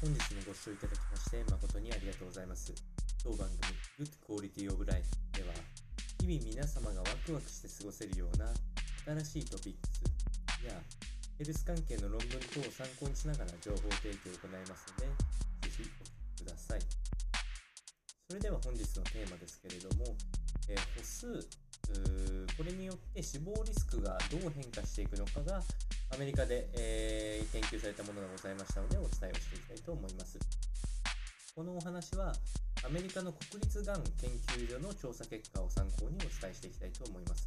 本日もご視聴いただきまして誠にありがとうございます。当番組 Good Quality of Life では日々皆様がワクワクして過ごせるような新しいトピックスやヘルス関係の論文等を参考にしながら情報提供を行いますのでぜひお聞きください。それでは本日のテーマですけれども、えー歩数これによって死亡リスクがどう変化していくのかがアメリカで、えー研究されたものがございましたのでお伝えをしていきたいと思います。このお話はアメリカの国立がん研究所の調査結果を参考にお伝えしていきたいと思います。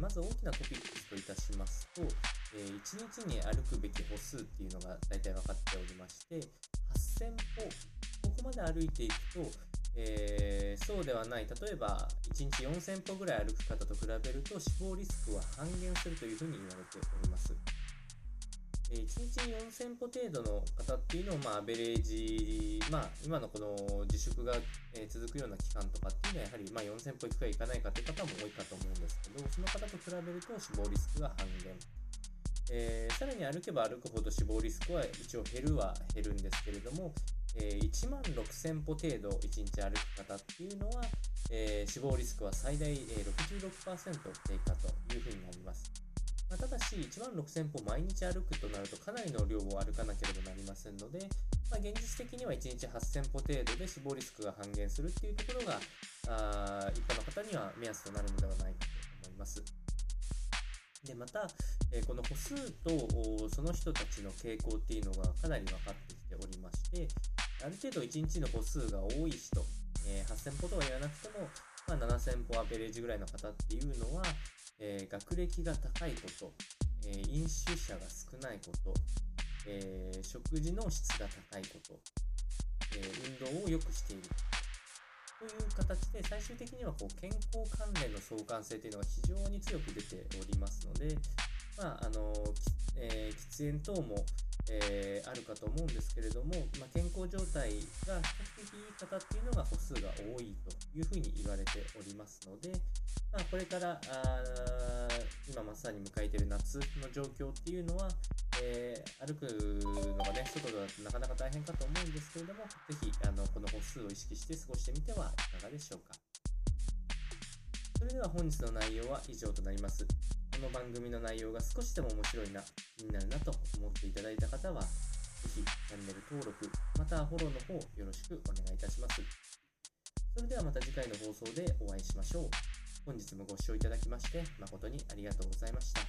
まず大きなトピックスといたしますと、えー1日に歩くべき歩数っていうのが大体分かっておりまして8000歩ここまで歩いていくと、えーそうではない例えば1日4000歩ぐらい歩く方と比べると死亡リスクは半減するというふうに言われております。え1日4000歩程度の方っていうのを、まあ、アベレージ、まあ、今のこの自粛が、続くような期間とかっていうのは、やはり、まあ、4000歩行くか行かないかという方も多いかと思うんですけど、その方と比べると死亡リスクが半減。えーさらに歩けば歩くほど死亡リスクは一応減るは減るんですけれども、え1万6000歩程度1日歩く方っていうのは、えー死亡リスクは最大、え66%低下というふうになります。まあただし、1万6000歩毎日歩くとなるとかなりの量を歩かなければなりませんので、まあ、現実的には1日8000歩程度で死亡リスクが半減するっていうところが、あ一般の方には目安となるのではないかと思います。で、また、えーこの歩数とその人たちの傾向っていうのがかなり分かってきておりまして、ある程度1日の歩数が多い人、えー8000歩とは言わなくても、まあ、7000歩アベレージぐらいの方っていうのは、えー学歴が高いこと、えー飲酒者が少ないこと、えー食事の質が高いこと、え運動をよくしている。という形で最終的にはこう健康関連の相関性というのが非常に強く出ておりますので、まああのえー喫煙等も、えーあるかと思うんですけれども、まあ、健康状態が比較的いい方っていうのが歩数が多いというふうに言われておりますので、まあ、これからあ今まさに迎えている夏の状況っていうのは、えー歩くのがね外だとなかなか大変かと思うんですけれどもぜひあのこの歩数を意識して過ごしてみてはいかがでしょうか。それでは本日の内容は以上となります。この番組の内容が少しでも面白いな気になるなと思っていただいた方はぜひチャンネル登録またフォローの方よろしくお願いいたします。それではまた次回の放送でお会いしましょう。本日もご視聴いただきまして誠にありがとうございました。